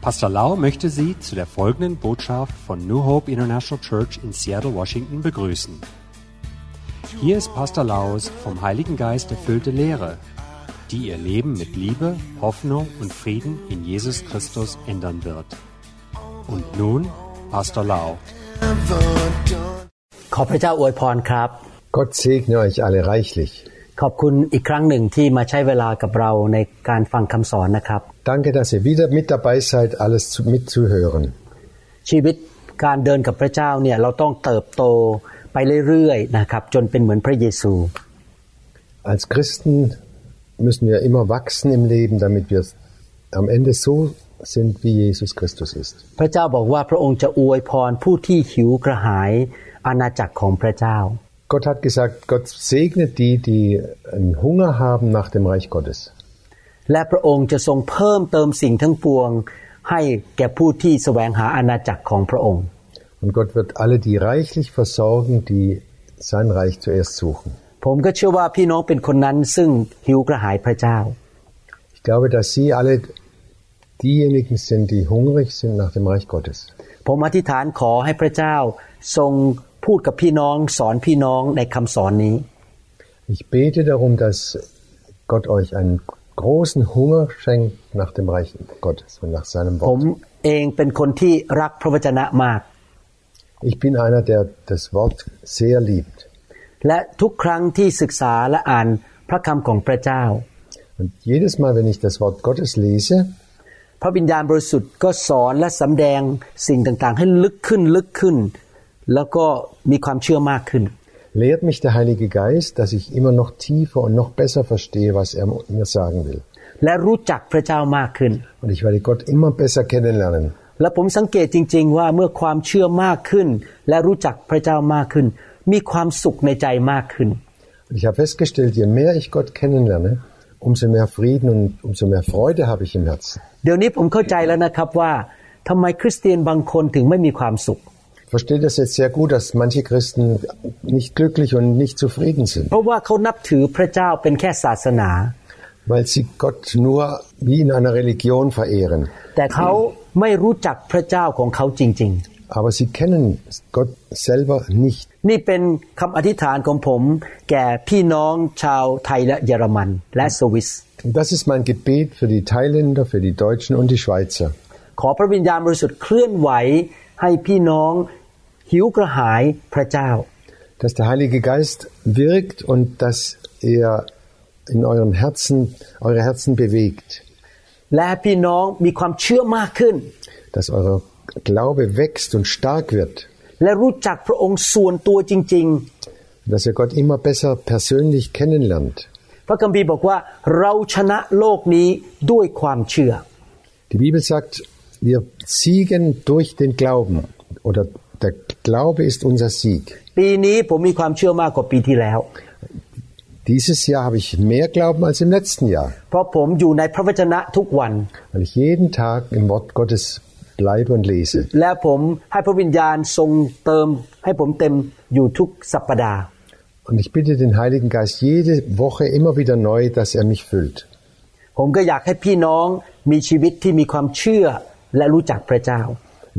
Pastor Lau möchte Sie zu der folgenden Botschaft von New Hope International Church in Seattle, Washington begrüßen. Hier ist Pastor Laus vom Heiligen Geist erfüllte Lehre, die Ihr Leben mit Liebe, Hoffnung und Frieden in Jesus Christus ändern wird. Und nun Pastor Lau. Gott segne euch alle reichlich. ขอบคุณอีกครั้งหนึ่งที่มาใช้เวลากับเราในการฟังคำสอนนะครับ Danke, dass ihr wieder mit dabei seid, alles zu, mitzuhören. ชีวิตการเดินกับพระเจ้าเนี่ยเราต้องเติบโตไปเรื่อยๆนะครับจนเป็นเหมือนพระเยซู Als Christen müssen wir immer wachsen im Leben, damit wir am Ende so sind, wie Jesus Christus ist. พระเจ้าบอกว่าพระองค์จะอวยพรผู้ที่หิวกระหายอาณาจักรของพระเจ้า Gott hat gesagt, Gott segnet die, die einen Hunger haben nach dem Reich Gottes. และพระองค์จะทรงเพิ่มเติมสิ่งทั้งปวง ให้แก่ผู้ที่แสวงหาอาณาจักรของพระองค์ Und Gott wird alle die reichlich versorgen, die sein Reich zuerst suchen. ผมก็เชื่อว่าพี่น้องเป็นคนนั้นซึ่งหิวกระหายพระเจ้า Ich glaube, dass Sie alle diejenigen sind, die hungrig sind nach dem Reich Gottes. ผมอธิษฐานขอให้พระเจ้าทรง พูดกับพี่น้องสอนพี่น้องในคำสอนนี้ Ich bete darum, dass Gott euch einen großen Hunger schenkt nach dem Reich Gottes und nach seinem ผม Wort. เองเป็นคนที่รักพระวจนะมาก Ich bin einer, der das Wort sehr liebt. และทุกครั้งที่ศึกษาและอ่านพระคำของพระเจ้า Und jedes Mal, wenn ich das Wort Gottes lese, พระวิญญาณบริสุทธิ์ก็สอนและสำแดงสิ่งต่างๆ ให้ลึกขึ้นลึกขึ้น แล้วก็มีความเชื่อมากขึ้น lehrt mich der Heilige Geist, dass ich immer noch tiefer und noch besser verstehe, was er mir sagen will. และรู้จักพระเจ้ามากขึ้น Und ich werde Gott immer besser kennenlernen. และผมสังเกตจริง ๆ ว่าเมื่อความเชื่อมากขึ้น และรู้จักพระเจ้ามากขึ้น มีความสุขในใจมากขึ้น Und ich habe festgestellt, je mehr ich Gott kennenlerne, umso mehr Frieden und umso mehr Freude habe ich im Herzen. เดี๋ยวนี้ผมเข้าใจแล้วนะครับว่าทำไมคริสเตียนบางคนถึงไม่มีความสุข Ich verstehe das jetzt sehr gut, dass manche Christen nicht glücklich und nicht zufrieden sind, เพราะว่าเขานับถือพระเจ้าเป็นแค่ศาสนา weil sie Gott nur wie in einer Religion verehren. แต่เขาไม่รู้จักพระเจ้าของเขาจริง Aber sie kennen Gott selber nicht. ๆ นี่เป็นคำอธิษฐานของผม แก่พี่น้องชาวไทยและเยอรมัน และสวิส Und das ist mein Gebet für die Thailänder, für die Deutschen und die Schweizer. ขอพระวิญญาณบริสุทธิ์เคลื่อนไหวให้พี่น้อง หิวกระหายพระเจ้า dass der Heilige Geist wirkt und dass er in euren Herzen, eure Herzen bewegt, และพี่น้องมีความเชื่อมากขึ้น dass euer Glaube wächst und stark wird, และรู้จักพระองค์ส่วนตัวจริง dass ihr Gott immer besser persönlich kennenlernt. ๆ พระคัมภีร์บอกว่าเราชนะโลกนี้ด้วยความเชื่อ Die Bibel sagt, wir siegen durch den Glauben oder der Glaube ist unser Sieg. ปีนี้ผมมีความเชื่อมากกว่าปีที่แล้ว Dieses Jahr habe ich mehr Glauben als im letzten Jahr, เพราะผมอยู่ในพระวจนะทุกวัน weil ich jeden Tag im Wort Gottes bleibe und lese. และผมให้พระวิญญาณทรงเติม ให้ผมเต็มอยู่ทุกสัปปดาห์ Und ich bitte den Heiligen Geist jede Woche immer wieder neu, dass er mich füllt. ผมก็อยากให้พี่น้องมีชีวิตที่มีความเชื่อและรู้จักพระเจ้า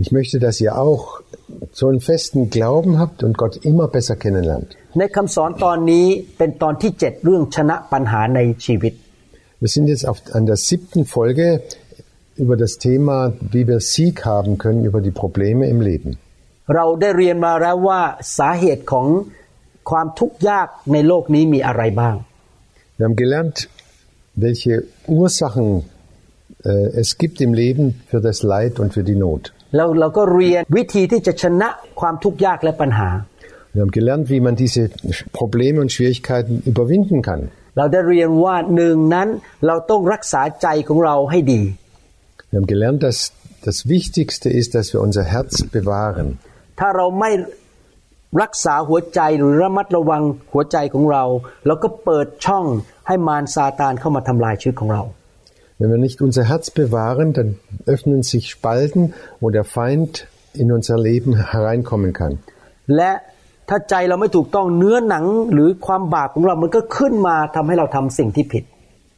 Ich möchte, dass ihr auch so einen festen Glauben habt und Gott immer besser kennenlernt. ในคำสอนตอนนี้เป็นตอนที่เจ็ดเรื่องชนะปัญหาในชีวิต Wir sind jetzt auf, an der siebten Folge über das Thema, wie wir Sieg haben können über die Probleme im Leben. เราได้เรียนมาแล้วว่าสาเหตุของความทุกข์ยากในโลกนี้มีอะไรบ้าง Wir haben gelernt, welche Ursachen äh, es gibt im Leben für das Leid und für die Not. เราเราก็เรียนวิธีที่จะชนะความทุกข์ยากและปัญหา Wir haben gelernt, wie man diese Probleme und Schwierigkeiten überwinden kann. เราได้เรียนว่าหนึ่งนั้นเราต้องรักษาใจของเราให้ดี Wir haben gelernt, dass das Wichtigste ist, dass wir unser Herz bewahren. ถ้าเราไม่รักษาหัวใจหรือระมัดระวังหัวใจของเราเราก็เปิดช่องให้มารซาตานเข้ามาทำลายชีวิตของเรา Wenn wir nicht unser Herz bewahren, dann öffnen sich Spalten, wo der Feind in unser Leben hereinkommen kann. และถ้าใจเราไม่ถูกต้องเนื้อหนังหรือความบาปของเรามันก็ขึ้นมาทำให้เราทำสิ่งที่ผิด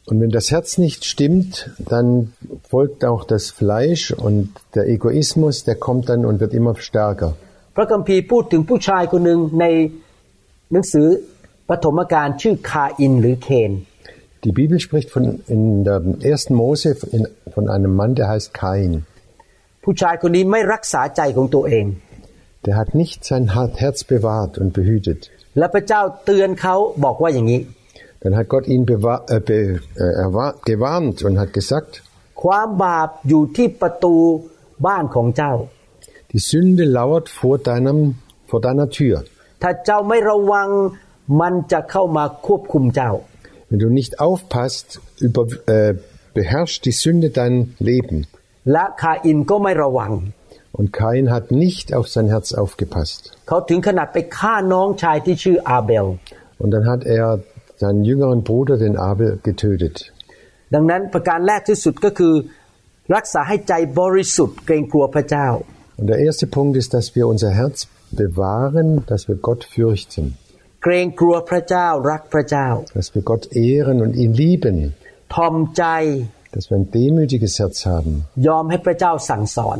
Und wenn das Herz nicht stimmt, dann folgt auch das Fleisch und der Egoismus, der kommt dann und wird immer stärker. พระคัมภีร์พูดถึงผู้ชายคนหนึ่งในหนังสือปฐมกาลชื่อคาอินหรือเคน Die Bibel spricht von, in der ersten Mose in, von einem Mann, der heißt Kain. ผู้ชายคนนี้ไม่รักษาใจของตัวเอง Der hat nicht sein Herz bewahrt und behütet. และพระเจ้าเตือนเขาบอกว่าอย่างนี้ Dann hat Gott ihn bewahr, äh, be, äh, erwahr, gewarnt und hat gesagt, ความบาปอยู่ที่ประตูบ้านของเจ้า die Sünde lauert vor, deinem, vor deiner Tür. ถ้าเจ้าไม่ระวังมันจะเข้ามาควบคุมเจ้า Wenn du nicht aufpasst, über, äh, beherrscht die Sünde dein Leben. และคาอินก็ไม่ระวัง Und Kain hat nicht auf sein Herz aufgepasst. เขาถึงขนาดไปฆ่าน้องชายที่ชื่ออาเบล Und dann hat er seinen jüngeren Bruder, den Abel, getötet. ดังนั้นประการแรกที่สุดก็คือ รักษาให้ใจบริสุทธิ์เกรงกลัวพระเจ้า Und der erste Punkt ist, dass wir unser Herz bewahren, dass wir Gott fürchten, เกรงกลัวพระเจ้ารักพระเจ้า dass wir Gott ehren und ihn lieben, ทอมใจ dass wir ein demütiges Herz haben ยอมให้พระเจ้าสั่งสอน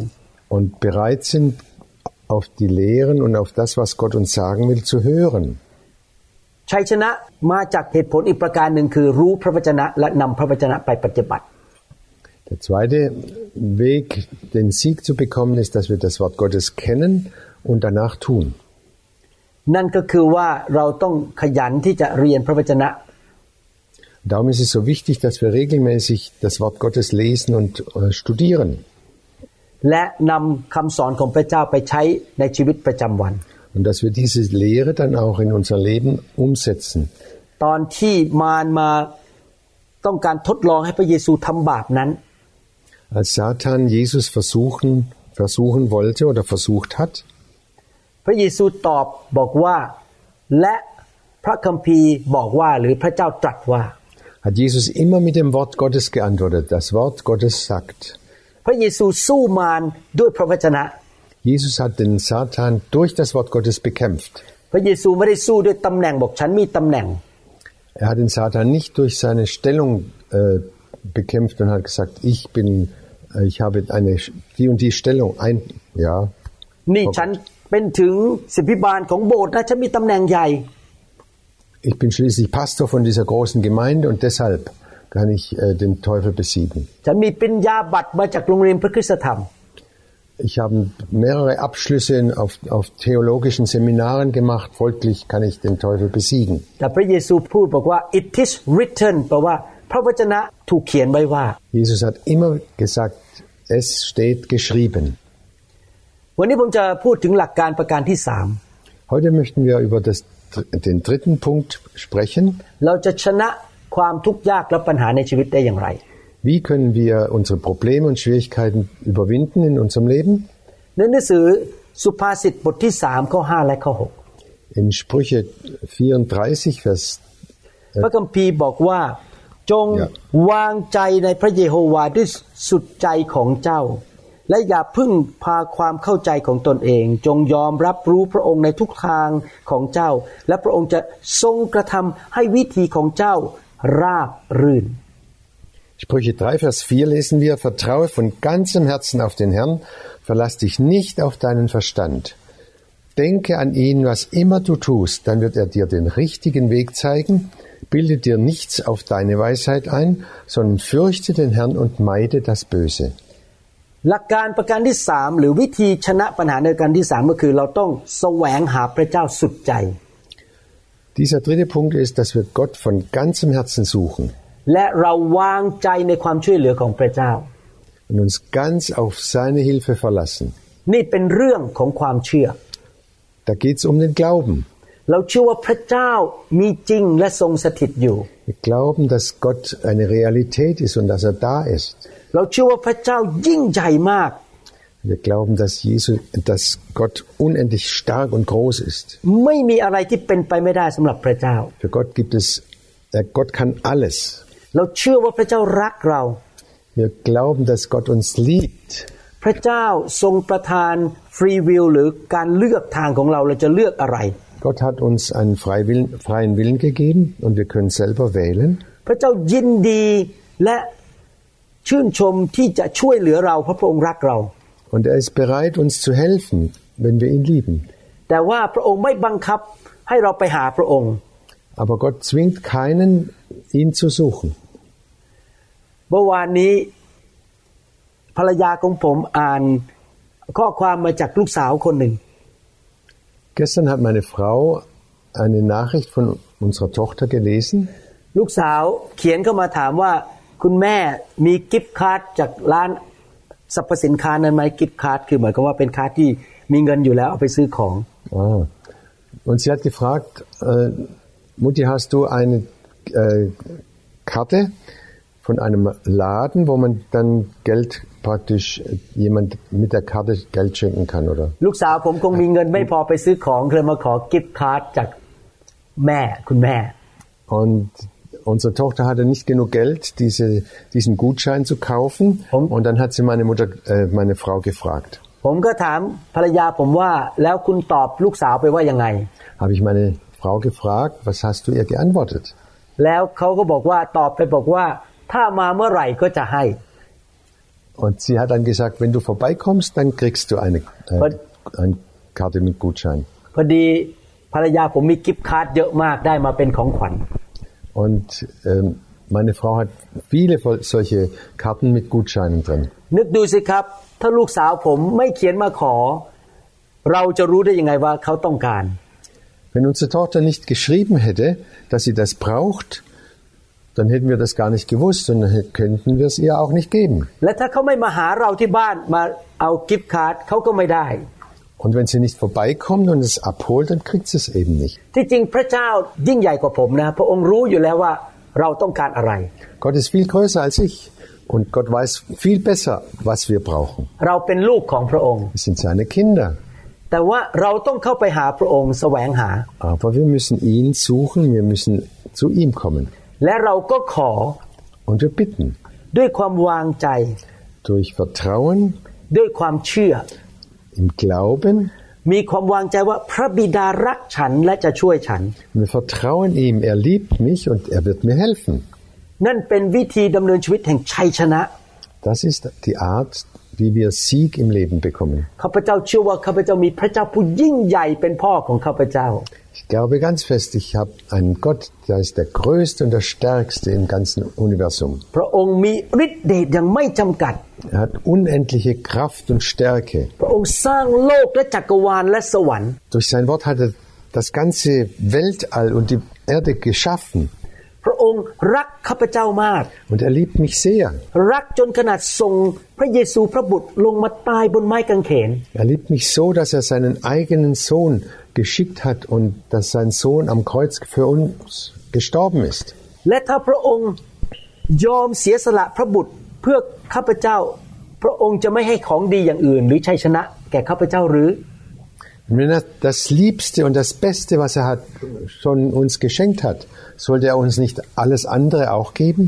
und bereit sind, auf die Lehren und auf das, was Gott uns sagen will, zu hören. ชัยชนะมาจากเหตุผลอีกประการหนึ่งคือรู้พระวจนะและนำพระวจนะไปปฏิบัติ Der zweite Weg, den Sieg zu bekommen, ist, dass wir das Wort Gottes kennen und danach tun. นั่นก็คือว่าเราต้องขยันที่จะเรียนพระวจนะ Darum ist es so wichtig, dass wir regelmäßig das Wort Gottes lesen und äh, studieren และนำคำสอนของพระเจ้าไปใช้ในชีวิตประจำวัน und dass wir diese Lehre dann auch in unser Leben umsetzen. ตอนที่มารมาต้องการทดลองให้พระเยซูทำบาปนั้น Als Satan Jesus versuchen, versuchen wollte oder versucht hat, พระเยซูตอบบอกว่า และพระคัมภีร์บอกว่าหรือพระเจ้าตรัสว่า hat Jesus immer mit dem Wort Gottes geantwortet. Das Wort Gottes sagt. พระเยซูสู้มารด้วยพระวจนะ Jesus hat den Satan durch das Wort Gottes bekämpft. พระเยซูไม่ได้สู้ด้วยตำแหน่งบอกฉันมีตำแหน่ง Er hat den Satan nicht durch seine Stellung äh, bekämpft und hat gesagt, ich bin, äh, ich habe eine die und die Stellung. Ein, ja, นี่ฉัน เป็นถึงสิบพิบาลของโบสถ์นะฉันมีตำแหน่งใหญ่ ich bin schließlich Pastor von dieser großen Gemeinde und deshalb kann ich äh, den Teufel besiegen. ฉันมีปริญญาบัตรมาจากโรงเรียนพระคริสตธรรม Ich habe mehrere Abschlüsse auf, auf theologischen Seminaren gemacht, folglich kann ich den Teufel besiegen. แต่พระเยซูพูดบอกว่า it is written แปลว่า พระวจนะถูกเขียนไว้ว่า Jesus hat immer gesagt, es steht geschrieben. วันนี้ผมจะพูดถึงหลักการประการที่สาม Heute möchten wir über das, den dritten Punkt sprechen. เราจะชนะความทุกข์ยากและปัญหาในชีวิตได้อย่างไร Wie können wir unsere Probleme und Schwierigkeiten überwinden in unserem Leben? ในหนังสือสุภาษิตบทที่สามข้อห้าและข้อหก In Sprüche 34, Vers พระคัมภีร์บอกว่าจง Ja. วางใจในพระเยโฮวาด้วยสุดใจของเจ้า และอย่าพึ่งพาความเข้าใจของตนเอง จงยอมรับรู้พระองค์ในทุกทางของเจ้า และพระองค์จะทรงกระทำให้วิธีของเจ้าราบรื่น Sprüche 3, Vers 4 lesen wir, Vertraue von ganzem Herzen auf den Herrn, verlass dich nicht auf deinen Verstand. Denke an ihn, was immer du tust, dann wird er dir den richtigen Weg zeigen. Bilde dir nichts auf deine Weisheit ein, sondern fürchte den Herrn und meide das Böse. หลักการประการที่สามหรือวิธีชนะปัญหาในการที่สามก็คือเราต้องแสวงหาพระเจ้าสุดใจ Dieser dritte Punkt ist, dass wir Gott von ganzem Herzen suchen และเราวางใจในความช่วยเหลือของพระเจ้า und uns ganz auf seine Hilfe verlassen. นี่เป็นเรื่องของความเชื่อ Da geht es um den Glauben. เราเชื่อว่าพระเจ้ามีจริงและทรงสถิตอยู่ Wir glauben, dass Gott eine Realität ist und dass er da ist. เราเชื่อว่าพระเจ้ายิ่งใหญ่มาก Wir glauben, dass, Jesus, dass Gott unendlich stark und groß ist. ไม่มีอะไรที่เป็นไปไม่ได้สำหรับพระเจ้า Für Gott gibt es, äh, Gott kann alles. เราเชื่อว่าพระเจ้ารักเรา Wir glauben, dass Gott uns liebt. พระเจ้าทรงประทานฟรีวิลหรือการเลือกทางของเราเราจะเลือกอะไร Gott hat uns einen Freiwillen, freien Willen gegeben und wir können selber wählen. พระเจ้ายินดีและ ชื่นชมที่จะช่วยเหลือเราเพราะพระองค์รักเรา Und er ist bereit, uns zu helfen, wenn wir ihn lieben. แต่ว่าพระองค์ไม่บังคับให้เราไปหาพระองค์ Aber Gott zwingt keinen, ihn zu suchen. เมื่อวานนี้ภรรยาของผมอ่านข้อความมาจากลูกสาวคนหนึ่ง Gestern hat meine Frau eine Nachricht von unserer Tochter gelesen. ลูกสาวเขียนเข้ามาถามว่า คุณแม่มีกิฟต์การ์ดจากร้านสรรพสินค้านั้นไหมกิฟต์การ์ดคือหมายความว่าเป็นการ์ดที่มีเงินอยู่แล้วเอาไปซื้อของ Ah. Und sie hat gefragt, äh, Mutti, hast du eine äh, Karte von einem Laden, wo man dann Geld praktisch äh, jemand mit der Karte Geld schenken kann, oder? ลูกสาวผมคงมีเงินไม่พอไปซื้อของเลยมาขอกิฟต์การ์ดจากแม่คุณแม่ Und unsere Tochter hatte nicht genug Geld, diese, diesen Gutschein zu kaufen. Und? Und dann hat sie meine Mutter, äh, meine Frau gefragt. ผมก็ถามภรรยาผมว่าแล้วคุณตอบลูกสาวไปว่ายังไง Habe ich meine Frau gefragt, was hast du ihr geantwortet? แล้วเขาก็บอกว่าตอบไปบอกว่า ถ้ามาเมื่อไหร่ก็จะให้ Und sie hat dann gesagt, wenn du vorbeikommst, dann kriegst du eine, äh, Und? eine Karte mit Gutschein. พอดีภรรยาผมมีกิฟต์การ์ดเยอะมากได้มาเป็นของขวัญ Und ähm, meine Frau hat viele voll- solche Karten mit Gutscheinen drin. นึกดูสิครับ ถ้าลูกสาวผมไม่เขียนมาขอ เราจะรู้ได้ยังไงว่าเขาต้องการ Wenn unsere Tochter nicht geschrieben hätte, dass sie das braucht, dann hätten wir das gar nicht gewusst und dann hätt- könnten wir es ihr auch nicht geben. Und wenn sie nicht vorbeikommt und es abholt, dann kriegt sie es eben nicht. ที่จริงพระเจ้ายิ่งใหญ่กว่าผมนะ พระองค์รู้อยู่แล้วว่าเราต้องการอะไร Gott ist viel größer als ich und Gott weiß viel besser, was wir brauchen. เราเป็นลูกของพระองค์ Wir sind seine Kinder. แต่ว่าเราต้องเข้าไปหาพระองค์แสวงหา Aber wir müssen ihn suchen, wir müssen zu ihm kommen. และเราก็ขอ Und wir bitten ด้วยความวางใจ durch Vertrauen, ด้วยความเชื่อ im Glauben. มีความวางใจว่าพระบิดารักฉันและจะช่วยฉัน Wir vertrauen ihm, er liebt mich und er wird mir helfen. นั่นเป็นวิธีดำเนินชีวิตแห่งชัยชนะ Das ist die Art, wie wir Sieg im Leben bekommen. Ich glaube ganz fest, ich habe einen Gott, der ist der Größte und der Stärkste im ganzen Universum. Er hat unendliche Kraft und Stärke. Durch sein Wort hat er das ganze Weltall und die Erde geschaffen. พระองค์รักข้าพเจ้ามาก Und er liebt mich sehr. รักจนขนาดส่งพระเยซูพระบุตรลงมาตายบนไม้กางเขน Er liebt mich so, dass er seinen eigenen Sohn geschickt hat und dass sein Sohn am Kreuz für uns gestorben ist. และถ้าพระองค์ยอมเสียสละพระบุตรเพื่อข้าพเจ้า พระองค์จะไม่ให้ของดีอย่างอื่น หรือชัยชนะแก่ข้าพเจ้าหรือ Und wenn er das Liebste und das Beste, was er hat, schon uns geschenkt hat, sollte er uns nicht alles andere auch geben?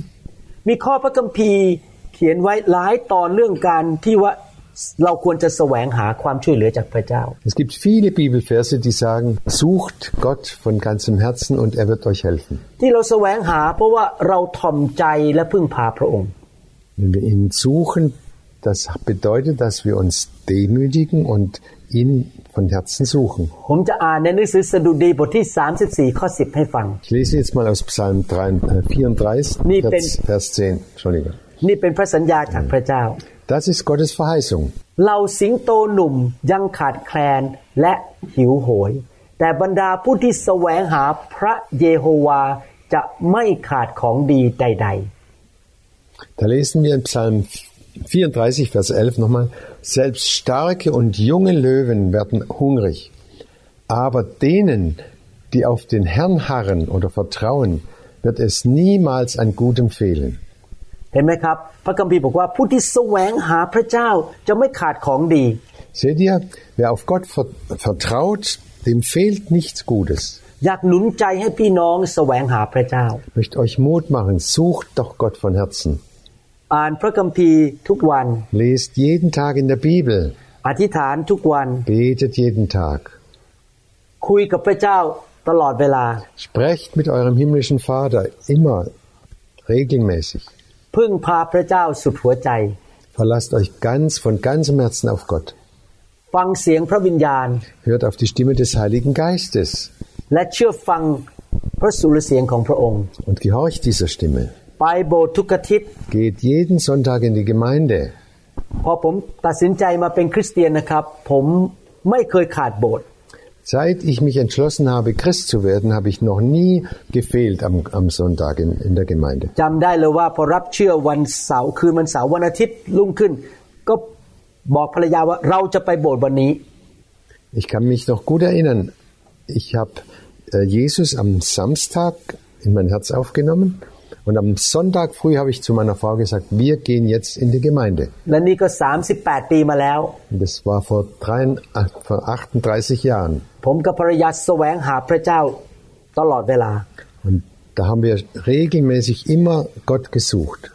มีข้อพระคัมภีร์เขียนไว้หลายตอนเรื่องการที่ว่าเราควรจะแสวงหาความช่วยเหลือจากพระเจ้า Es gibt viele Bibelverse, die sagen, sucht Gott von ganzem Herzen und er wird euch helfen. ที่เราแสวงหาเพราะว่าเราถ่อมใจและพึ่งพาพระองค์ Wenn wir ihn suchen, das bedeutet, dass wir uns demütigen und ihn von Herzen suchen. ผมจะอ่านในหนังสือสดุดีบทที่ 34 ข้อ 10 ให้ฟัง Ich lese jetzt mal aus Psalm 3, äh, 34, Nee, Vers, Ben- Vers 10. Entschuldigung. นี่เป็นพระสัญญาจากพระเจ้า Das ist Gottes Verheißung. เราสิงโตหนุ่มยังขาดแคลนและหิวโหย แต่บรรดาผู้ที่แสวงหาพระเยโฮวาจะไม่ขาดของดีใด Da lesen wir in Psalm 34, Vers 11 nochmal, selbst starke und junge Löwen werden hungrig, aber denen, die auf den Herrn harren oder vertrauen, wird es niemals an Gutem fehlen. ๆ เห็นไหมครับ พระคัมภีร์บอกว่าผู้ที่แสวงหาพระเจ้าจะไม่ขาดของดี Seht ihr, wer auf Gott ver vertraut, dem fehlt nichts Gutes. อยากหนุนใจให้พี่น้องแสวงหาพระเจ้า Ich möchte euch Mut machen, sucht doch Gott von Herzen. อ่านพระคัมภีร์ทุกวัน Lest jeden Tag in der Bibel, อธิษฐานทุกวัน betet jeden Tag. คุยกับพระเจ้าตลอดเวลา Sprecht mit eurem himmlischen Vater immer regelmäßig. พึ่งพาพระเจ้าสุดหัวใจ Verlasst euch ganz von ganzem Herzen auf Gott. ฟังเสียงพระวิญญาณ Hört auf die Stimme des Heiligen Geistes และเชื่อฟังพระสุรเสียงของพระองค์ und gehorcht dieser Stimme. ไปโบสถ์ทุกอาทิตย์ Geht jeden Sonntag in die Gemeinde. พอผมตัดสินใจมาเป็นคริสเตียนนะครับ ผมไม่เคยขาดโบสถ์ Seit ich mich entschlossen habe, Christ zu werden, habe ich noch nie gefehlt am, am Sonntag in, in der Gemeinde. จำได้เลยว่าพอรับเชื่อวันเสาร์คืนวันเสาร์วันอาทิตย์รุ่งขึ้น ก็บอกภรรยาว่าเราจะไปโบสถ์วันนี้ Ich kann mich noch gut erinnern, ich habe äh, Jesus am Samstag in mein Herz aufgenommen Und am Sonntag früh habe ich zu meiner Frau gesagt, wir gehen jetzt in die Gemeinde. Und das war vor, 38, äh, vor 38 Jahren. Und da haben wir regelmäßig immer Gott gesucht.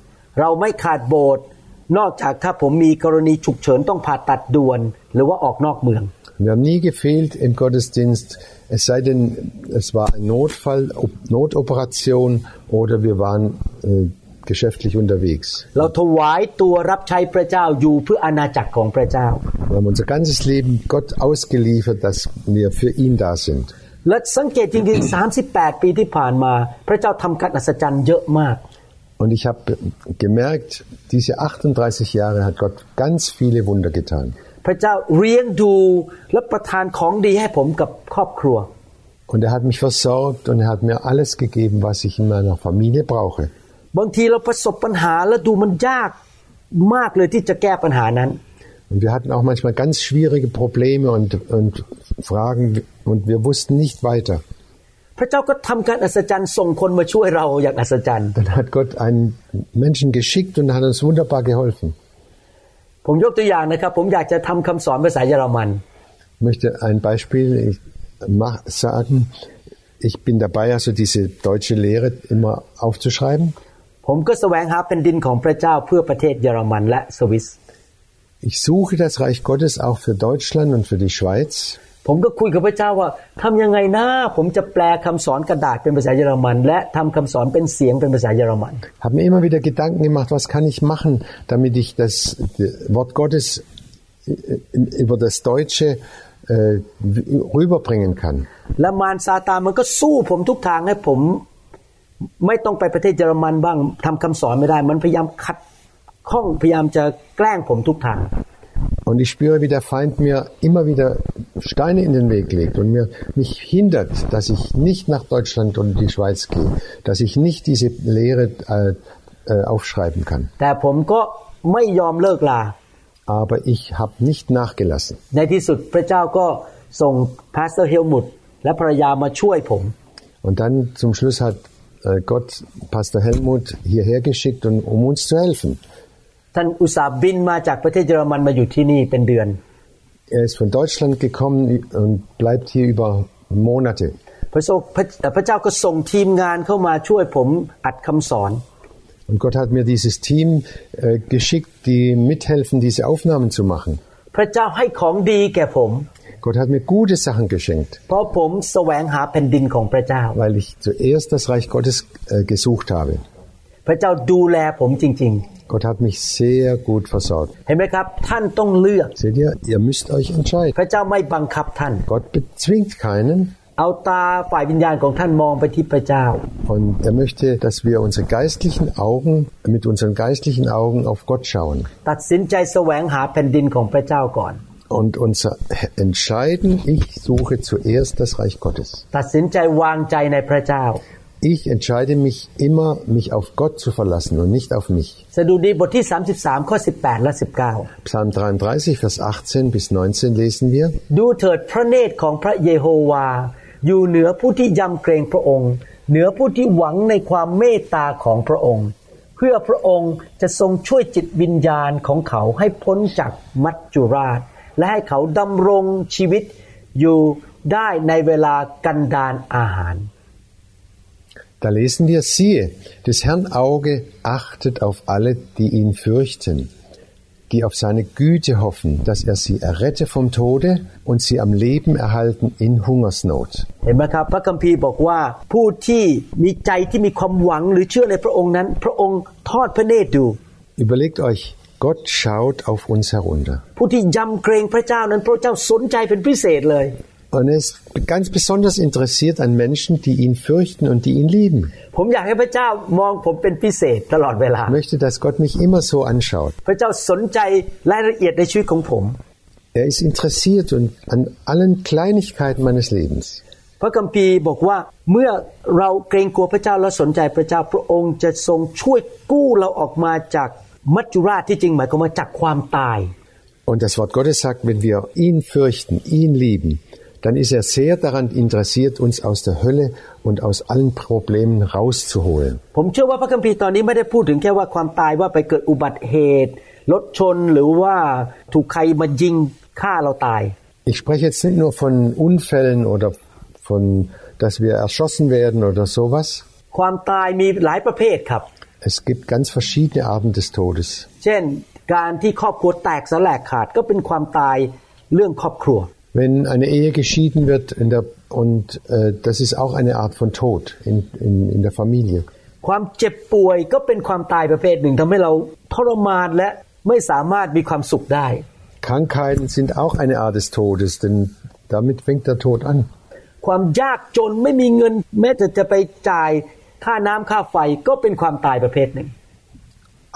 Wir ราไม่ขาดโบสถ์นอกจากถ้าผมมีกรณีฉุกเฉินต้องผ่าตัดด่วน หรือว่าออกนอกเมือง Wir haben nie gefehlt im Gottesdienst, es sei denn, es war ein Notfall, Op- Notoperation oder wir waren äh, geschäftlich unterwegs. เราถวายตัวรับใช้พระเจ้าอยู่เพื่ออาณาจักรของพระเจ้า Wir haben unser ganzes Leben Gott ausgeliefert, dass wir für ihn da sind. และสังเกตจริงๆ 38 ปีที่ผ่านมา พระเจ้าทำการอัศจรรย์เยอะมาก Und ich habe gemerkt, diese 38 Jahre hat Gott ganz viele Wunder getan. พระเจ้าเลี้ยงดูและประทานของดีให้ผมกับครอบครัว Und er hat mich versorgt und er hat mir alles gegeben, was ich in meiner Familie brauche. บางทีเราประสบปัญหาแล้วดูมันยากมากเลยที่จะแก้ปัญหานั้น Und wir hatten auch manchmal ganz schwierige Probleme und, und Fragen und wir wussten nicht weiter. พระเจ้าก็ทำการอัศจรรย์ส่งคนมาช่วยเราอย่างอัศจรรย์ Dann hat Gott einen Menschen geschickt und hat uns wunderbar geholfen. ผมยกตัวอย่างนะครับ ผมอยากจะทำคำสอนภาษาเยอรมัน Ich möchte ein Beispiel mach- sagen. Ich bin dabei, also diese deutsche Lehre immer aufzuschreiben. ผมก็แสวงหาแผ่นดินของพระเจ้าเพื่อประเทศเยอรมันและสวิส Ich suche das Reich Gottes auch für Deutschland und für die Schweiz. ผมก็คุยกับพระเจ้าว่าทำยังไงนะผมจะแปลคำสอนกระดาษเป็นภาษาเยอรมัน และทำคำสอนเป็นเสียงเป็นภาษาเยอรมัน Habe mir immer wieder Gedanken gemacht, was kann ich machen, damit ich das Wort Gottes äh, über das Deutsche äh, rüberbringen kann. และมารซาตานมันก็สู้ผมทุกทางให้ผมไม่ต้องไปประเทศเยอรมันบ้างทำคำสอนไม่ได้ มันพยายามขัดข้องพยายามจะแกล้งผมทุกทาง Und ich spüre, wie der Feind mir immer wieder Steine in den Weg legt und mir, mich hindert, dass ich nicht nach Deutschland und die Schweiz gehe, dass ich nicht diese Lehre äh, äh, aufschreiben kann. แต่ผมก็ไม่ยอมเลิกลา Aber ich habe nicht nachgelassen. ในที่สุดพระเจ้าก็ส่งพาสเตอร์เฮลมุตและภรรยามาช่วยผม Und dann zum Schluss hat äh, Gott Pastor Helmut hierher geschickt, um, um uns zu helfen. ท่านอุตส่าห์บินมาจากประเทศเยอรมันมาอยู่ที่นี่เป็นเดือน Er ist von Deutschland gekommen und bleibt hier über Monate. พระทรงพระพระเจ้าก็ส่งทีมงานเข้ามาช่วยผมอัดคำสอน Und Gott hat mir dieses Team äh, geschickt, die mithelfen, diese Aufnahmen zu machen. พระเจ้าให้ของดีแก่ผม Gott hat mir gute Sachen geschenkt, เพราะผมแสวงหาแผ่นดินของพระเจ้า weil ich zuerst das Reich Gottes äh, gesucht habe. พระเจ้าดูแลผมจริง Gott hat mich sehr gut versorgt. ๆ เห็นไหมครับ ท่านต้องเลือก Seht ihr, ihr müsst euch entscheiden. พระเจ้าไม่บังคับท่าน Gott bezwingt keinen เอาตาฝ่ายวิญญาณของท่านมองไปที่พระเจ้า und er möchte, dass wir unsere geistlichen Augen, mit unseren geistlichen Augen auf Gott schauen ตัดสินใจแสวงหาแผ่นดินของพระเจ้าก่อน und uns entscheiden, ich suche zuerst das Reich Gottes. ตัดสินใจวางใจในพระเจ้า Ich entscheide mich immer, mich auf Gott zu verlassen und nicht auf mich. สดุดีบทที่ 33 ข้อ 18 และ 19 Psalm 33, Vers 18 bis 19 lesen wir. ดูเถิดพระเนตรของพระเยโฮวา อยู่เหนือผู้ที่ยำเกรงพระองค์ เหนือผู้ที่หวังในความเมตตาของพระองค์ เพื่อพระองค์จะทรงช่วยจิตวิญญาณของเขาให้พ้นจากมัจจุราช และให้เขาดำรงชีวิตอยู่ได้ในเวลากันดานอาหาร Da lesen wir, siehe, des Herrn Auge achtet auf alle, die ihn fürchten, die auf seine Güte hoffen, dass er sie errette vom Tode und sie am Leben erhalten in Hungersnot. เห็นไหมครับ พระคัมภีร์บอกว่าผู้ที่มีใจที่มีความหวังหรือเชื่อในพระองค์นั้น พระองค์ทอดพระเนตรดู Überlegt euch, Gott schaut auf uns herunter. ผู้ที่ยำเกรงพระเจ้านั้น พระเจ้าสนใจเป็นพิเศษเลย Und er ist ganz besonders interessiert an Menschen, die ihn fürchten und die ihn lieben. ผมอยากให้พระเจ้ามองผมเป็นพิเศษตลอดเวลา Ich möchte, dass Gott mich immer so anschaut. พระเจ้าสนใจรายละเอียดในชีวิตของผม Er ist interessiert und an allen Kleinigkeiten meines Lebens. พระคัมภีร์บอกว่าเมื่อเราเกรงกลัวพระเจ้าและสนใจพระเจ้าพระองค์จะทรงช่วยกู้เราออกมาจากมัจจุราชที่จริงหมายความว่าจากความตาย Und das Wort Gottes sagt, wenn wir ihn fürchten, ihn lieben, dann ist er sehr daran interessiert, uns aus der Hölle und aus allen Problemen rauszuholen. Ich spreche jetzt nicht nur von Unfällen oder von, dass wir erschossen werden oder sowas. Es gibt ganz verschiedene Arten des Todes. เช่น การที่ครอบครัวแตกสลายขาดก็เป็นความตายเรื่องครอบครัว Wenn eine Ehe geschieden wird in der, und äh, das ist auch eine Art von Tod in, in, in der Familie. ความเจ็บป่วยก็เป็นความตายประเภทหนึ่งทำให้เราทรมานและไม่สามารถมีความสุขได้ Krankheiten sind auch eine Art des Todes, denn damit fängt der Tod an. ความยากจนไม่มีเงิน แม้แต่จะไปจ่ายค่าน้ำค่าไฟก็เป็นความตายประเภทหนึ่ง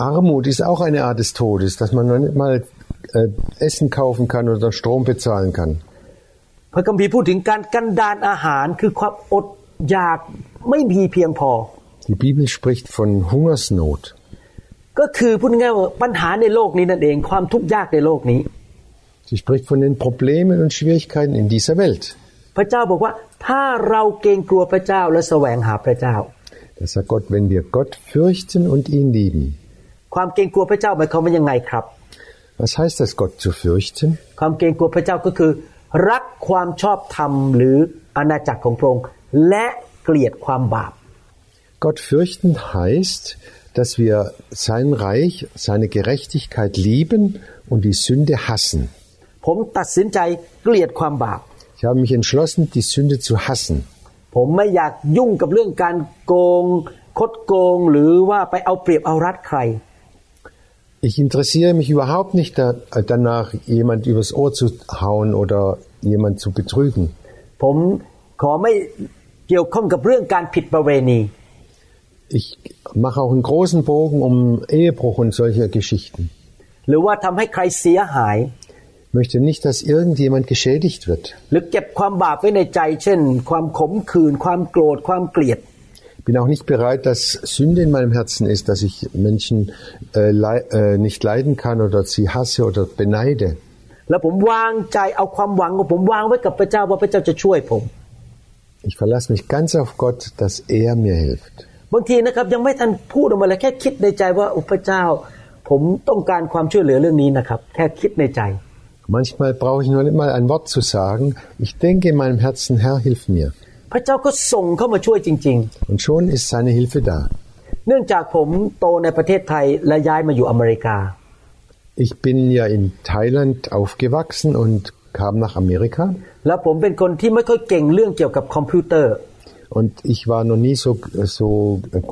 Armut ist auch eine Art des Todes, dass man noch nicht mal äh, Essen kaufen kann oder Strom bezahlen kann. พระคัมภีร์พูดถึงการกันดานอาหารคือความอดอยากไม่มีเพียงพอ Die Bibel spricht von Hungersnot. ก็คือพูดง่ายๆว่าปัญหาในโลกนี้นั่นเองความทุกข์ยากในโลกนี้ Sie spricht von den Problemen und Schwierigkeiten in dieser Welt. พระเจ้าบอกว่าถ้าเราเกรงกลัวพระเจ้าและแสวงหาพระเจ้า Das sagt Gott, wenn wir Gott fürchten und ihn lieben. ความเกรงกลัวพระเจ้าหมายความว่ายังไงครับ Was heißt das, Gott zu fürchten? ความเกรงกลัวพระเจ้าก็คือ รักความชอบธรรมหรืออาณาจักรของพระองค์และเกลียดความบาป Gott fürchten heißt, dass wir sein Reich, seine Gerechtigkeit lieben und die Sünde hassen. ผมตัดสินใจเกลียดความบาป Ich habe mich entschlossen, die Sünde zu hassen. ผมไม่อยากยุ่งกับเรื่องการโกง คดโกง หรือว่าไปเอาเปรียบเอารัดใคร Ich interessiere mich überhaupt nicht da, danach, jemand übers Ohr zu hauen oder jemand zu betrügen. ผมขอไม่เกี่ยวข้องกับเรื่องการผิดประเวณี Ich mache auch einen großen Bogen um Ehebruch und solche Geschichten. หรือว่าทำให้ใครเสียหาย Ich möchte nicht, dass irgendjemand geschädigt wird. หรือเก็บความบาปไว้ในใจ เช่น ความขมขื่นความโกรธความเกลียด Ich bin auch nicht bereit, dass Sünde in meinem Herzen ist, dass ich Menschen äh, lei äh, nicht leiden kann oder sie hasse oder beneide. แล้วผมวางใจเอาความหวังของผมวางไว้กับพระเจ้าว่าพระเจ้าจะช่วยผม Ich verlasse mich ganz auf Gott, dass er mir hilft. บางทีนะครับยังไม่ทันพูดออกมาเลยแค่คิดในใจว่าโอ้พระเจ้า ผมต้องการความช่วยเหลือเรื่องนี้นะครับ แค่คิดในใจ Manchmal brauche ich nur nicht mal ein Wort zu sagen. Ich denke in meinem Herzen, Herr, hilf mir. พระเจ้าก็ส่งเข้ามาช่วยจริง Und schon ist seine Hilfe da. ๆเนื่องจากผมโตในประเทศไทยและย้ายมาอยู่อเมริกา Ich bin ja in Thailand aufgewachsen und kam nach Amerika. แล้วผมเป็นคนที่ไม่ค่อยเก่งเรื่องเกี่ยวกับคอมพิวเตอร์ Und ich war noch nie so, so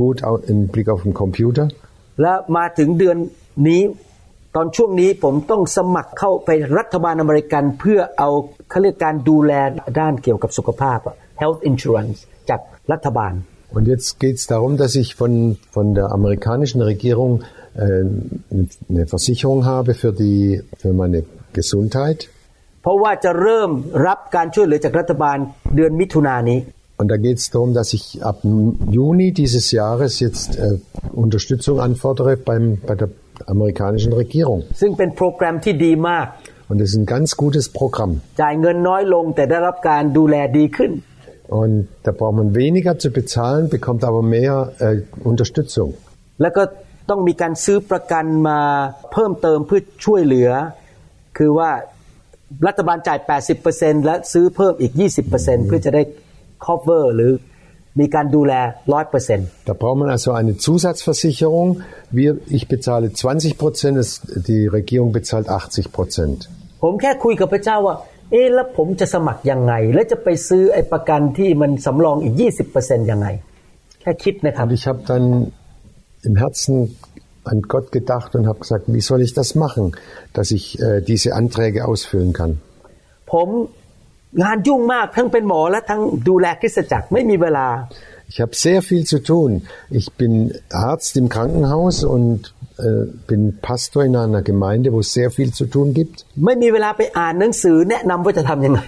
gut au- im Blick auf den Computer. และมาถึงเดือนนี้ตอนช่วงนี้ผมต้องสมัครเข้าไปรัฐบาลอเมริกันเพื่อเอาเขาเรียกการดูแลด้านเกี่ยวกับสุขภาพอะ health insurance จากรัฐบาล Und jetzt geht es darum, dass ich von, von der amerikanischen Regierung äh, eine Versicherung habe für, die, für meine Gesundheit. เพราะว่าจะเริ่มรับการช่วยเหลือจากรัฐบาลเดือนมิถุนายนนี้ Und da geht es darum, dass ich ab Juni dieses Jahres jetzt äh, Unterstützung anfordere beim, bei der amerikanischen Regierung. ซึ่งเป็นโปรแกรมที่ดีมาก Und das ist ein ganz gutes Programm. จ่ายเงินน้อยลงแต่ได้รับการดูแลดีขึ้น Und da braucht man weniger zu bezahlen, bekommt aber mehr äh, Unterstützung. แล้วก็ต้องมีการซื้อประกันมาเพิ่มเติมเพื่อช่วยเหลือ คือว่ารัฐบาลจ่าย 80%และซื้อเพิ่มอีก 20%เพื่อจะได้ cover หรือ มีการดูแลร้อยเปอร์เซ็นต์ Da braucht man also eine Zusatzversicherung. Wir, ich bezahle 20 Prozent, es- die Regierung bezahlt 80 Prozent. ผมแค่คุยกับพระเจ้าว่า เอ๊ะแล้วผมจะสมัครยังไง แล้วจะไปซื้อไอ้ประกันที่มันสำรองอีก 20%ยังไง แค่คิดนะครับ Und ich habe dann im Herzen an Gott gedacht und habe gesagt, wie soll ich das machen, dass ich äh, diese Anträge ausfüllen kann. ผมงานยุ่งมากทั้งเป็นหมอและทั้งดูแลคริสตจักรไม่มีเวลา Ich habe sehr viel zu tun. Ich bin Arzt im Krankenhaus und äh, bin Pastor in einer Gemeinde, wo es sehr viel zu tun gibt. ไม่มีเวลาไปอ่านหนังสือแนะนำว่าจะทำยังไง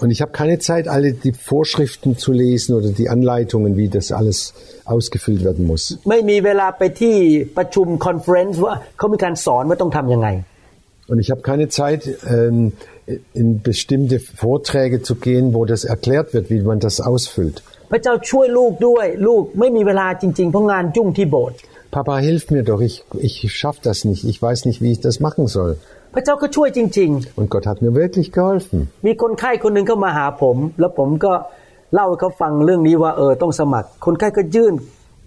Und ich habe keine Zeit, alle die Vorschriften zu lesen oder die Anleitungen, wie das alles ausgefüllt werden muss. ไม่มีเวลาไปที่ประชุมคอนเฟรนซ์ว่าเขามีการสอนว่าต้องทำยังไง Und ich habe keine Zeit, ähm, in bestimmte Vorträge zu gehen, wo das erklärt wird, wie man das ausfüllt. พระเจ้าช่วยลูกด้วย ลูกไม่มีเวลาจริงๆเพราะงานยุ่งที่โบสถ์ Papa, hilf mir doch, ich, ich schaffe das nicht, ich weiß nicht, wie ich das machen soll. พระเจ้าก็ช่วยจริง Und Gott hat mir wirklich geholfen. ๆ มีคนไข้คนหนึ่งเข้ามาหาผม แล้วผมก็เล่าให้เขาฟังเรื่องนี้ว่าเออต้องสมัคร คนไข้ก็ยื่น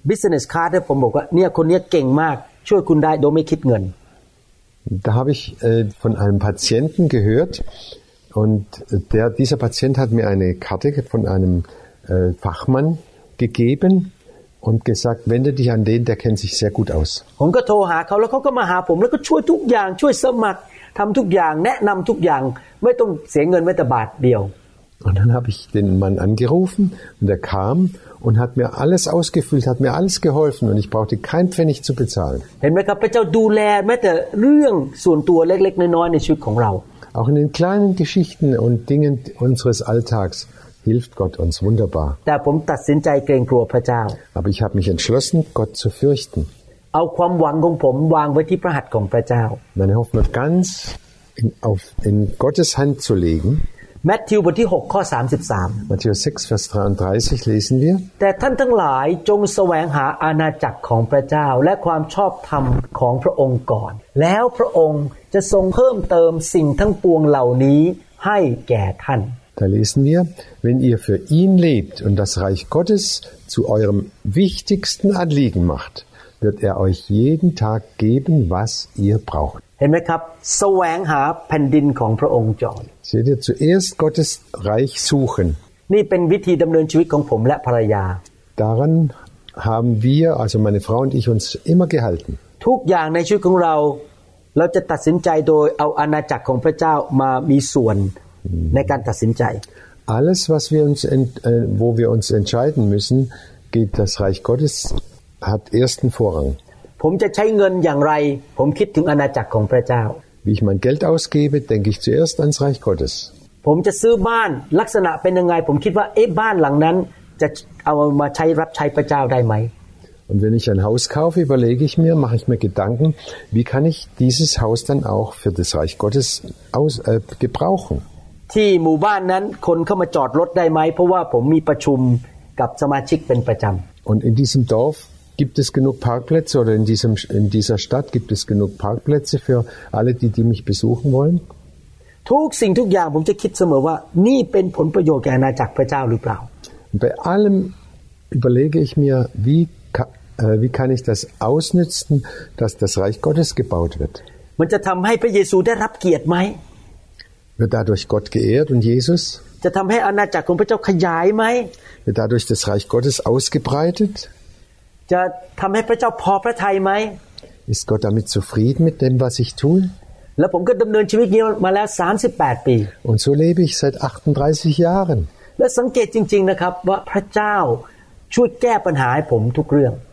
business card ให้ผมบอกว่าเนี่ยคนเนี้ยเก่งมาก ช่วยคุณได้โดยไม่คิดเงิน Da habe ich äh, von einem Patienten gehört und der, dieser Patient hat mir eine Karte von einem äh, Fachmann gegeben und gesagt, wende dich an den, der kennt sich sehr gut aus. ผมก็โทรหาเขาแล้วเขาก็มาหาผมแล้วก็ช่วยทุกอย่างช่วยสมัครทำทุกอย่างแนะนำทุกอย่าง ไม่ต้องเสียเงินแม้แต่บาทเดียว Und dann habe ich den Mann angerufen und er kam und hat mir alles ausgefüllt, hat mir alles geholfen und ich brauchte kein Pfennig zu bezahlen. เห็นไหมครับพระเจ้าดูแลแม้แต่เรื่องส่วนตัวเล็กๆน้อยๆในชีวิตของเรา Auch in den kleinen Geschichten und Dingen unseres Alltags hilft Gott uns wunderbar. แต่ผมตัดสินใจเกรงกลัวพระเจ้า Aber ich habe mich entschlossen, Gott zu fürchten. เอาความหวังของผมวางไว้ที่พระหัตถ์ของพระเจ้า Meine Hoffnung ganz in, auf, in Gottes Hand zu legen. แมทธิวบทที่6ข้อ33 Matthäus 6, Vers 33 lesen wir. แต่ท่านทั้งหลายจงแสวงหาอาณาจักรของพระเจ้าและความชอบธรรมของพระองค์ก่อน แล้วพระองค์จะทรงเพิ่มเติมสิ่งทั้งปวงเหล่านี้ให้แก่ท่าน Da lesen wir, wenn ihr für ihn lebt und das Reich Gottes zu eurem wichtigsten Anliegen macht, wird er euch jeden Tag geben, was ihr braucht. เห็นไหมครับ แสวงหาแผ่นดินของพระองค์จอน Seht ihr, zuerst Gottes Reich suchen. นี่เป็นวิธีดำเนินชีวิตของผมและภรรยา Daran haben wir, also meine Frau und ich, uns immer gehalten. ทุกอย่างในชีวิตของเรา เราจะตัดสินใจโดยเอาอาณาจักรของพระเจ้ามามีส่วน ในการตัดสินใจ Alles, was wir uns, ent, äh, wo wir uns entscheiden müssen, geht das Reich Gottes, hat ersten Vorrang. ผมจะใช้เงินอย่างไร ผมคิดถึงอาณาจักรของพระเจ้า Wie ich mein Geld ausgebe, denke ich zuerst ans Reich Gottes. ผมจะซื้อบ้านลักษณะเป็นยังไง ผมคิดว่าเอ๊ะบ้านหลังนั้น จะเอามาใช้รับใช้พระเจ้าได้ไหม Und wenn ich ein Haus kaufe, überlege ich mir, mache ich mir Gedanken, wie kann ich dieses Haus dann auch für das Reich Gottes aus, äh, gebrauchen? ที่หมู่บ้านนั้นคนเข้ามาจอดรถได้ไหม เพราะว่าผมมีประชุมกับสมาชิกเป็นประจำ Und in diesem Dorf gibt es genug Parkplätze oder in, diesem, in dieser Stadt gibt es genug Parkplätze für alle, die, die mich besuchen wollen. ทุกสิ่งทุกอย่างผมจะคิดเสมอว่า นี่เป็นผลประโยชน์แก่อาณาจักรพระเจ้าหรือเปล่า Und bei allem überlege ich mir, wie, ka- äh, wie kann ich das ausnützen, dass das Reich Gottes gebaut wird. มันจะทำให้พระเยซูได้รับเกียรติไหม Wird dadurch Gott geehrt und Jesus? Wird dadurch das Reich Gottes ausgebreitet? Ist Gott damit zufrieden mit dem, was ich tue? Und so lebe ich seit 38 Jahren.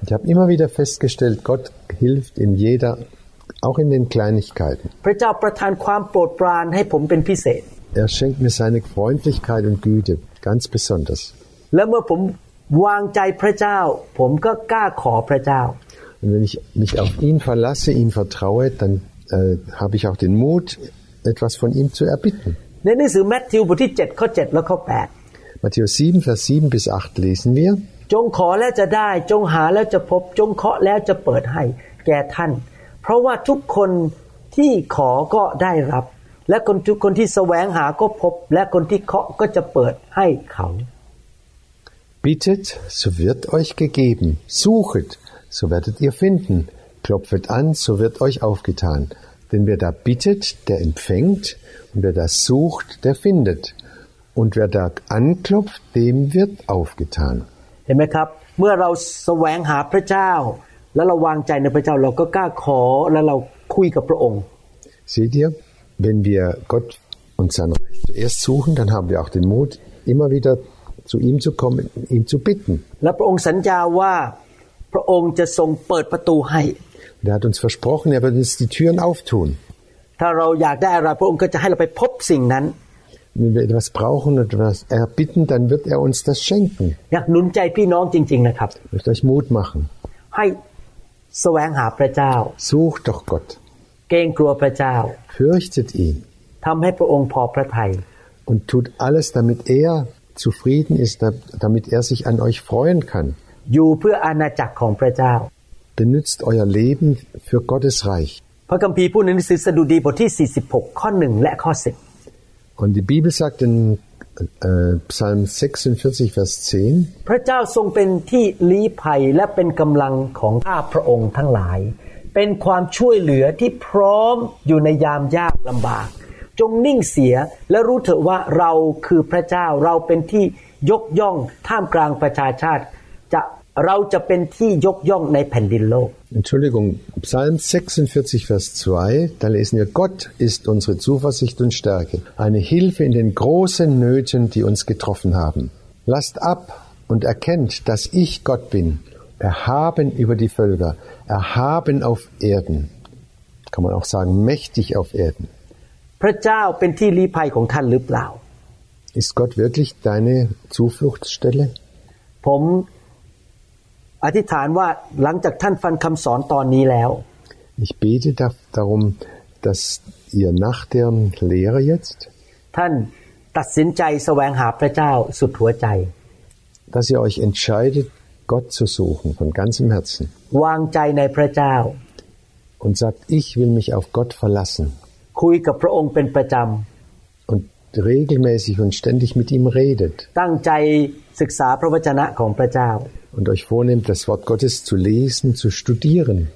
Ich habe immer wieder festgestellt, Gott hilft in jeder auch in den Kleinigkeiten. พระเจ้าประทานความโปรดปรานให้ผมเป็นพิเศษ Er schenkt mir seine Freundlichkeit und Güte, ganz besonders. และเมื่อผมวางใจพระเจ้า ผมก็กล้าขอพระเจ้า Und wenn ich mich auf ihn verlasse, ihm vertraue, dann äh, habe ich auch den Mut, etwas von ihm zu erbitten. ในหนังสือแมทธิวบทที่ 7 ข้อ 7 และข้อ Matthäus 7, Vers 7 bis 8 lesen wir. 8 จงขอแล้วจะได้ จงหาแล้วจะพบ จงเคาะแล้วจะเปิดให้ แก่ท่าน เพราะว่าทุกคนที่ขอก็ได้รับ และคนทุกคนที่แสวงหาก็พบ และคนที่เคาะก็จะเปิดให้เขา Bittet, so wird euch gegeben. Suchet, so werdet ihr finden. Klopfet an, so wird euch aufgetan. Denn wer da bittet, der empfängt, und wer da sucht, der findet. Und wer da anklopft, dem wird aufgetan. เห็นไหมครับ เมื่อเราแสวงหาพระเจ้า แล้วเราวางใจในพระเจ้าเราก็กล้าขอแล้วเราคุยกับพระองค์ Seht ihr, wenn wir Gott und sein Reich zuerst suchen, dann haben wir auch den Mut, immer wieder zu ihm zu kommen, ihn zu bitten. และพระองค์สัญญาว่าพระองค์จะทรงเปิดประตูให้ Und er hat uns versprochen, er wird uns die Türen auftun. ถ้าเราอยากได้อะไรพระองค์ก็จะให้เราไปพบสิ่งนั้น Wenn wir etwas brauchen und etwas erbitten, dann wird er uns das schenken. อยากหนุนใจพี่น้องจริง ๆนะครับ Ich möchte euch Mut machen. ให้ แสวงหาพระเจ้า Sucht doch Gott. เกรงกลัวพระเจ้า Fürchtet ihn. ทำให้พระองค์พอพระทัย Und tut alles, damit er zufrieden ist, da- damit er sich an euch freuen kann. อยู่เพื่ออาณาจักรของพระเจ้า Benützt euer Leben für Gottes Reich. พระคัมภีร์พูดในหนังสือสดุดีบทที่ 46 ข้อหนึ่งและข้อ Und die Bibel sagt in äh, Psalm 46, Vers 10, พระเจ้าทรงเป็นที่ลี้ภัยและเป็นกำลังของข้าพระองค์ทั้งหลาย เป็นความช่วยเหลือที่พร้อมอยู่ในยามยากลำบาก จงนิ่งเสียและรู้เถอะว่าเราคือพระเจ้าเราเป็นที่ยกย่องท่ามกลางประชาชาติ จะ เราจะเป็นที่ยกย่องในแผ่นดินโลก Entschuldigung, Psalm 46, Vers 2, da lesen wir, Gott ist unsere Zuversicht und Stärke, eine Hilfe in den großen Nöten, die uns getroffen haben. Lasst ab und erkennt, dass ich Gott bin, erhaben über die Völker, erhaben auf Erden. Kann man auch sagen, mächtig auf Erden. พระเจ้าเป็นที่ลี้ภัยของท่านหรือเปล่า Ist Gott wirklich deine Zufluchtsstelle? ผม อธิษฐานว่าหลังจากท่านฟังคำสอนตอนนี้แล้ว Ich bete da, darum, dass ihr nach der Lehre jetzt ท่านตัดสินใจแสวงหาพระเจ้าสุดหัวใจ dass ihr euch entscheidet, Gott zu suchen von ganzem Herzen วางใจในพระเจ้า und sagt, ich will mich auf Gott verlassen คุยกับพระองค์เป็นประจ und regelmäßig und ständig mit ihm redet und euch vornehmt, das Wort Gottes zu lesen, zu studieren.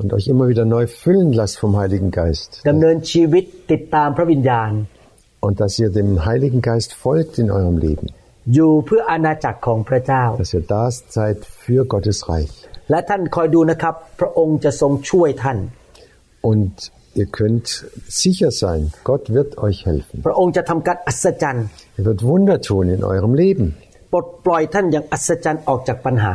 Und euch immer wieder neu füllen lasst vom Heiligen Geist. Und dass ihr dem Heiligen Geist folgt in eurem Leben. Dass ihr das seid für Gottes Reich. Und ihr könnt sicher sein, Gott wird euch helfen. Er wird Wunder tun in eurem Leben. ปลดปล่อยท่านอย่างอัศจรรย์ออกจากปัญหา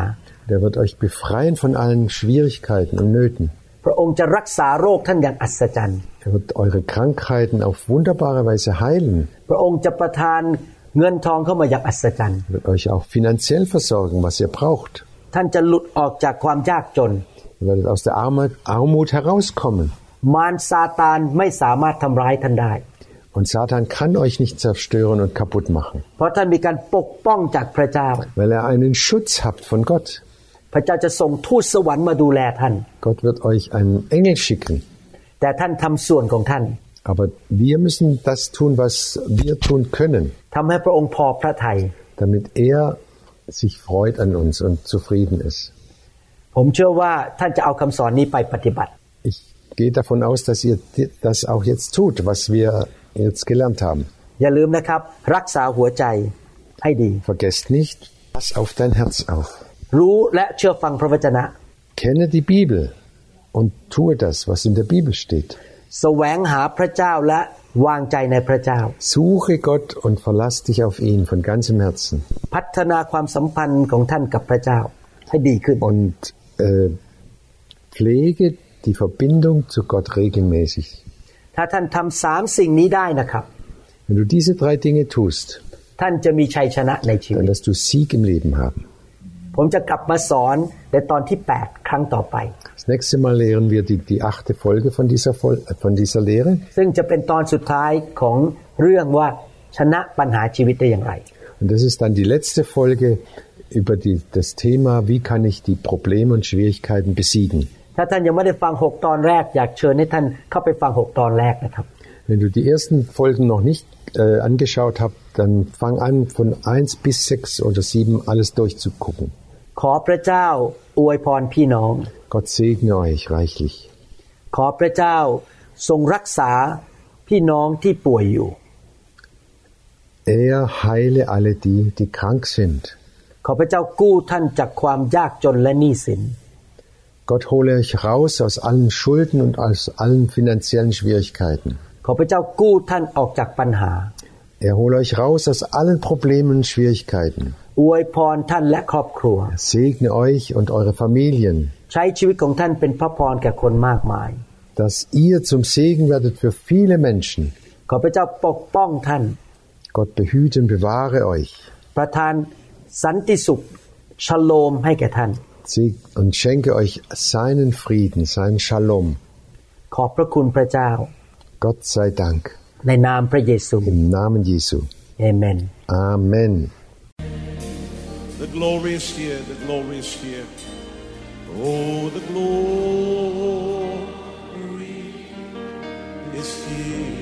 Der wird euch befreien von allen Schwierigkeiten und Nöten. พระองค์จะรักษาโรคท่านอย่างอัศจรรย์ Er wird eure Krankheiten auf wunderbare Weise heilen. พระองค์จะประทานเงินทองเข้ามาอย่างอัศจรรย์ Er wird euch auch finanziell versorgen, was ihr braucht. ท่านจะหลุดออกจากความยากจน Ihr werdet aus der Armut, Armut herauskommen. มารซาตานไม่สามารถทำร้ายท่านได้ Und Satan kann euch nicht zerstören und kaputt machen. Weil er einen Schutz habt von Gott. Gott wird euch einen Engel schicken. Aber wir müssen das tun, was wir tun können. Damit er sich freut an uns und zufrieden ist. Ich gehe davon aus, dass ihr das auch jetzt tut, was wir jetzt gelernt haben. อย่าลืมนะครับ รักษาหัวใจให้ดี Vergesst nicht, pass auf dein Herz auf. รู้และเชื่อฟังพระวจนะ Kenne die Bibel und tue das, was in der Bibel steht. แสวงหาพระเจ้าและวางใจในพระเจ้า Suche Gott und verlass dich auf ihn von ganzem Herzen. พัฒนาความสัมพันธ์ของท่านกับพระเจ้า ให้ดีขึ้น Und äh, pflege die Verbindung zu Gott regelmäßig. ถ้าท่านทำสามสิ่งนี้ได้นะครับ Wenn du diese drei Dinge tust, ท่านจะมีชัยชนะในชีวิ dann ต wirst du Sieg im Leben haben. ผมจะกลับมาสอนในตอนที่ 8 ครั้งต่อไป Das nächste Mal lehren wir die, die achte Folge von dieser, Fol äh, von dieser Lehre. ซึ่งจะเป็นตอนสุดท้ายของเรื่องว่าชนะปัญหาชีวิตได้อย่างไร Und das ist dann die letzte Folge über die, das Thema, wie kann ich die Probleme und Schwierigkeiten besiegen. ถ้าท่านยังไม่ได้ฟัง 6 ตอนแรก อยากเชิญให้ท่านเข้าไปฟัง 6 ตอนแรกนะครับ Wenn du die ersten Folgen noch nicht äh, angeschaut habt, dann fang an von 1 bis 6 oder 7 alles durchzugucken. ขอพระเจ้าอวยพรพี่น้อง Gott segne euch reichlich. ขอพระเจ้าทรงรักษาพี่น้องที่ป่วยอยู่ Er heile alle die, die krank sind. ขอพระเจ้ากู้ท่านจากความยากจนและหนี้สิน Gott hole euch raus aus allen Schulden und aus allen finanziellen Schwierigkeiten. ขอพระเจ้ากู้ท่านออกจากปัญหา Er hole euch raus aus allen Problemen und Schwierigkeiten. อวยพรท่านและครอบครัว Segne euch und eure Familien, ใช้ชีวิตของท่านเป็นพระพรแก่คนมากมาย dass ihr zum Segen werdet für viele Menschen. ขอพระเจ้าปกป้องท่าน Gott behüte und bewahre euch ประทานสันติสุขชโลมให้แก่ท่าน Seg- und schenke euch seinen Frieden, seinen Shalom. ขอบพระคุณพระเจ้า Gott sei Dank. ในนามพระเยซู Im Namen Jesu. เอเมน Amen. The glory is here, the glory is here. Oh, the glory is here.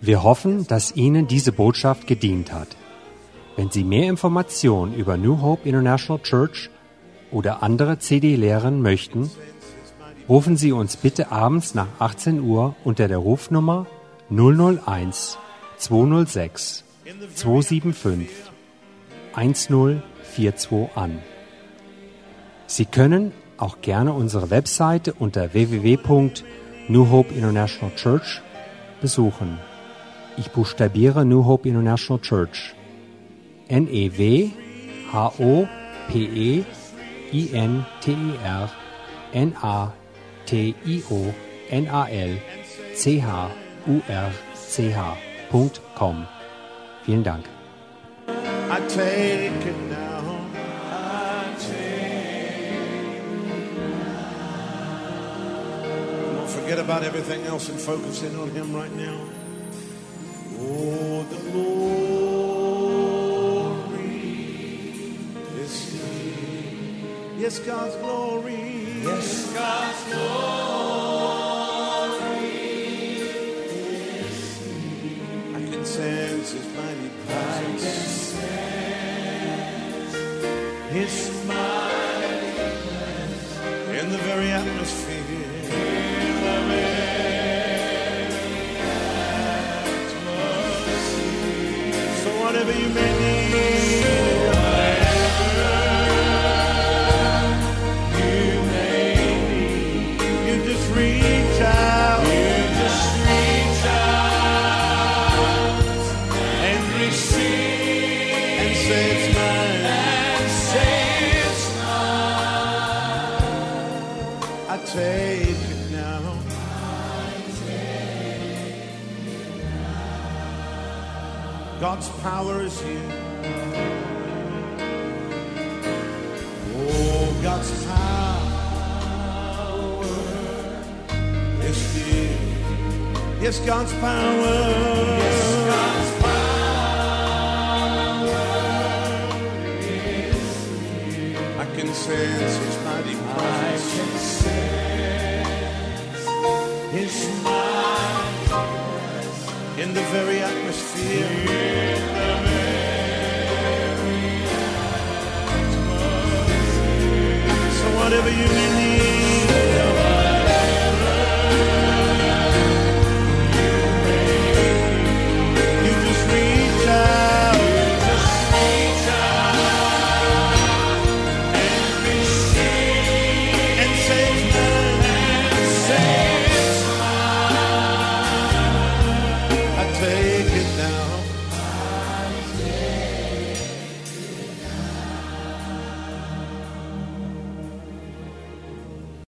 Wir hoffen, dass Ihnen diese Botschaft gedient hat. Wenn Sie mehr Informationen über New Hope International Church oder andere CD lehren möchten, rufen Sie uns bitte abends nach 18 Uhr unter der Rufnummer 001 206 275 1042 an. Sie können auch gerne unsere Webseite unter www.new Hope International Church besuchen. Ich buchstabiere New Hope International Church. i n t e r n a t i o n a l t h u r c h. dot com. Vielen Dank. I take it Forget about everything else and focus in on Him right now. Oh, the Lord. Yes, God's glory. Yes, God's glory. I can sense His mighty presence. His mighty presence in the very atmosphere. So whatever you may need, God's power is here. Oh, God's power is here. Yes, God's power. Yes, God's power is here. I can sense His mighty presence. in the very atmosphere. In the very atmosphere. So whatever you need.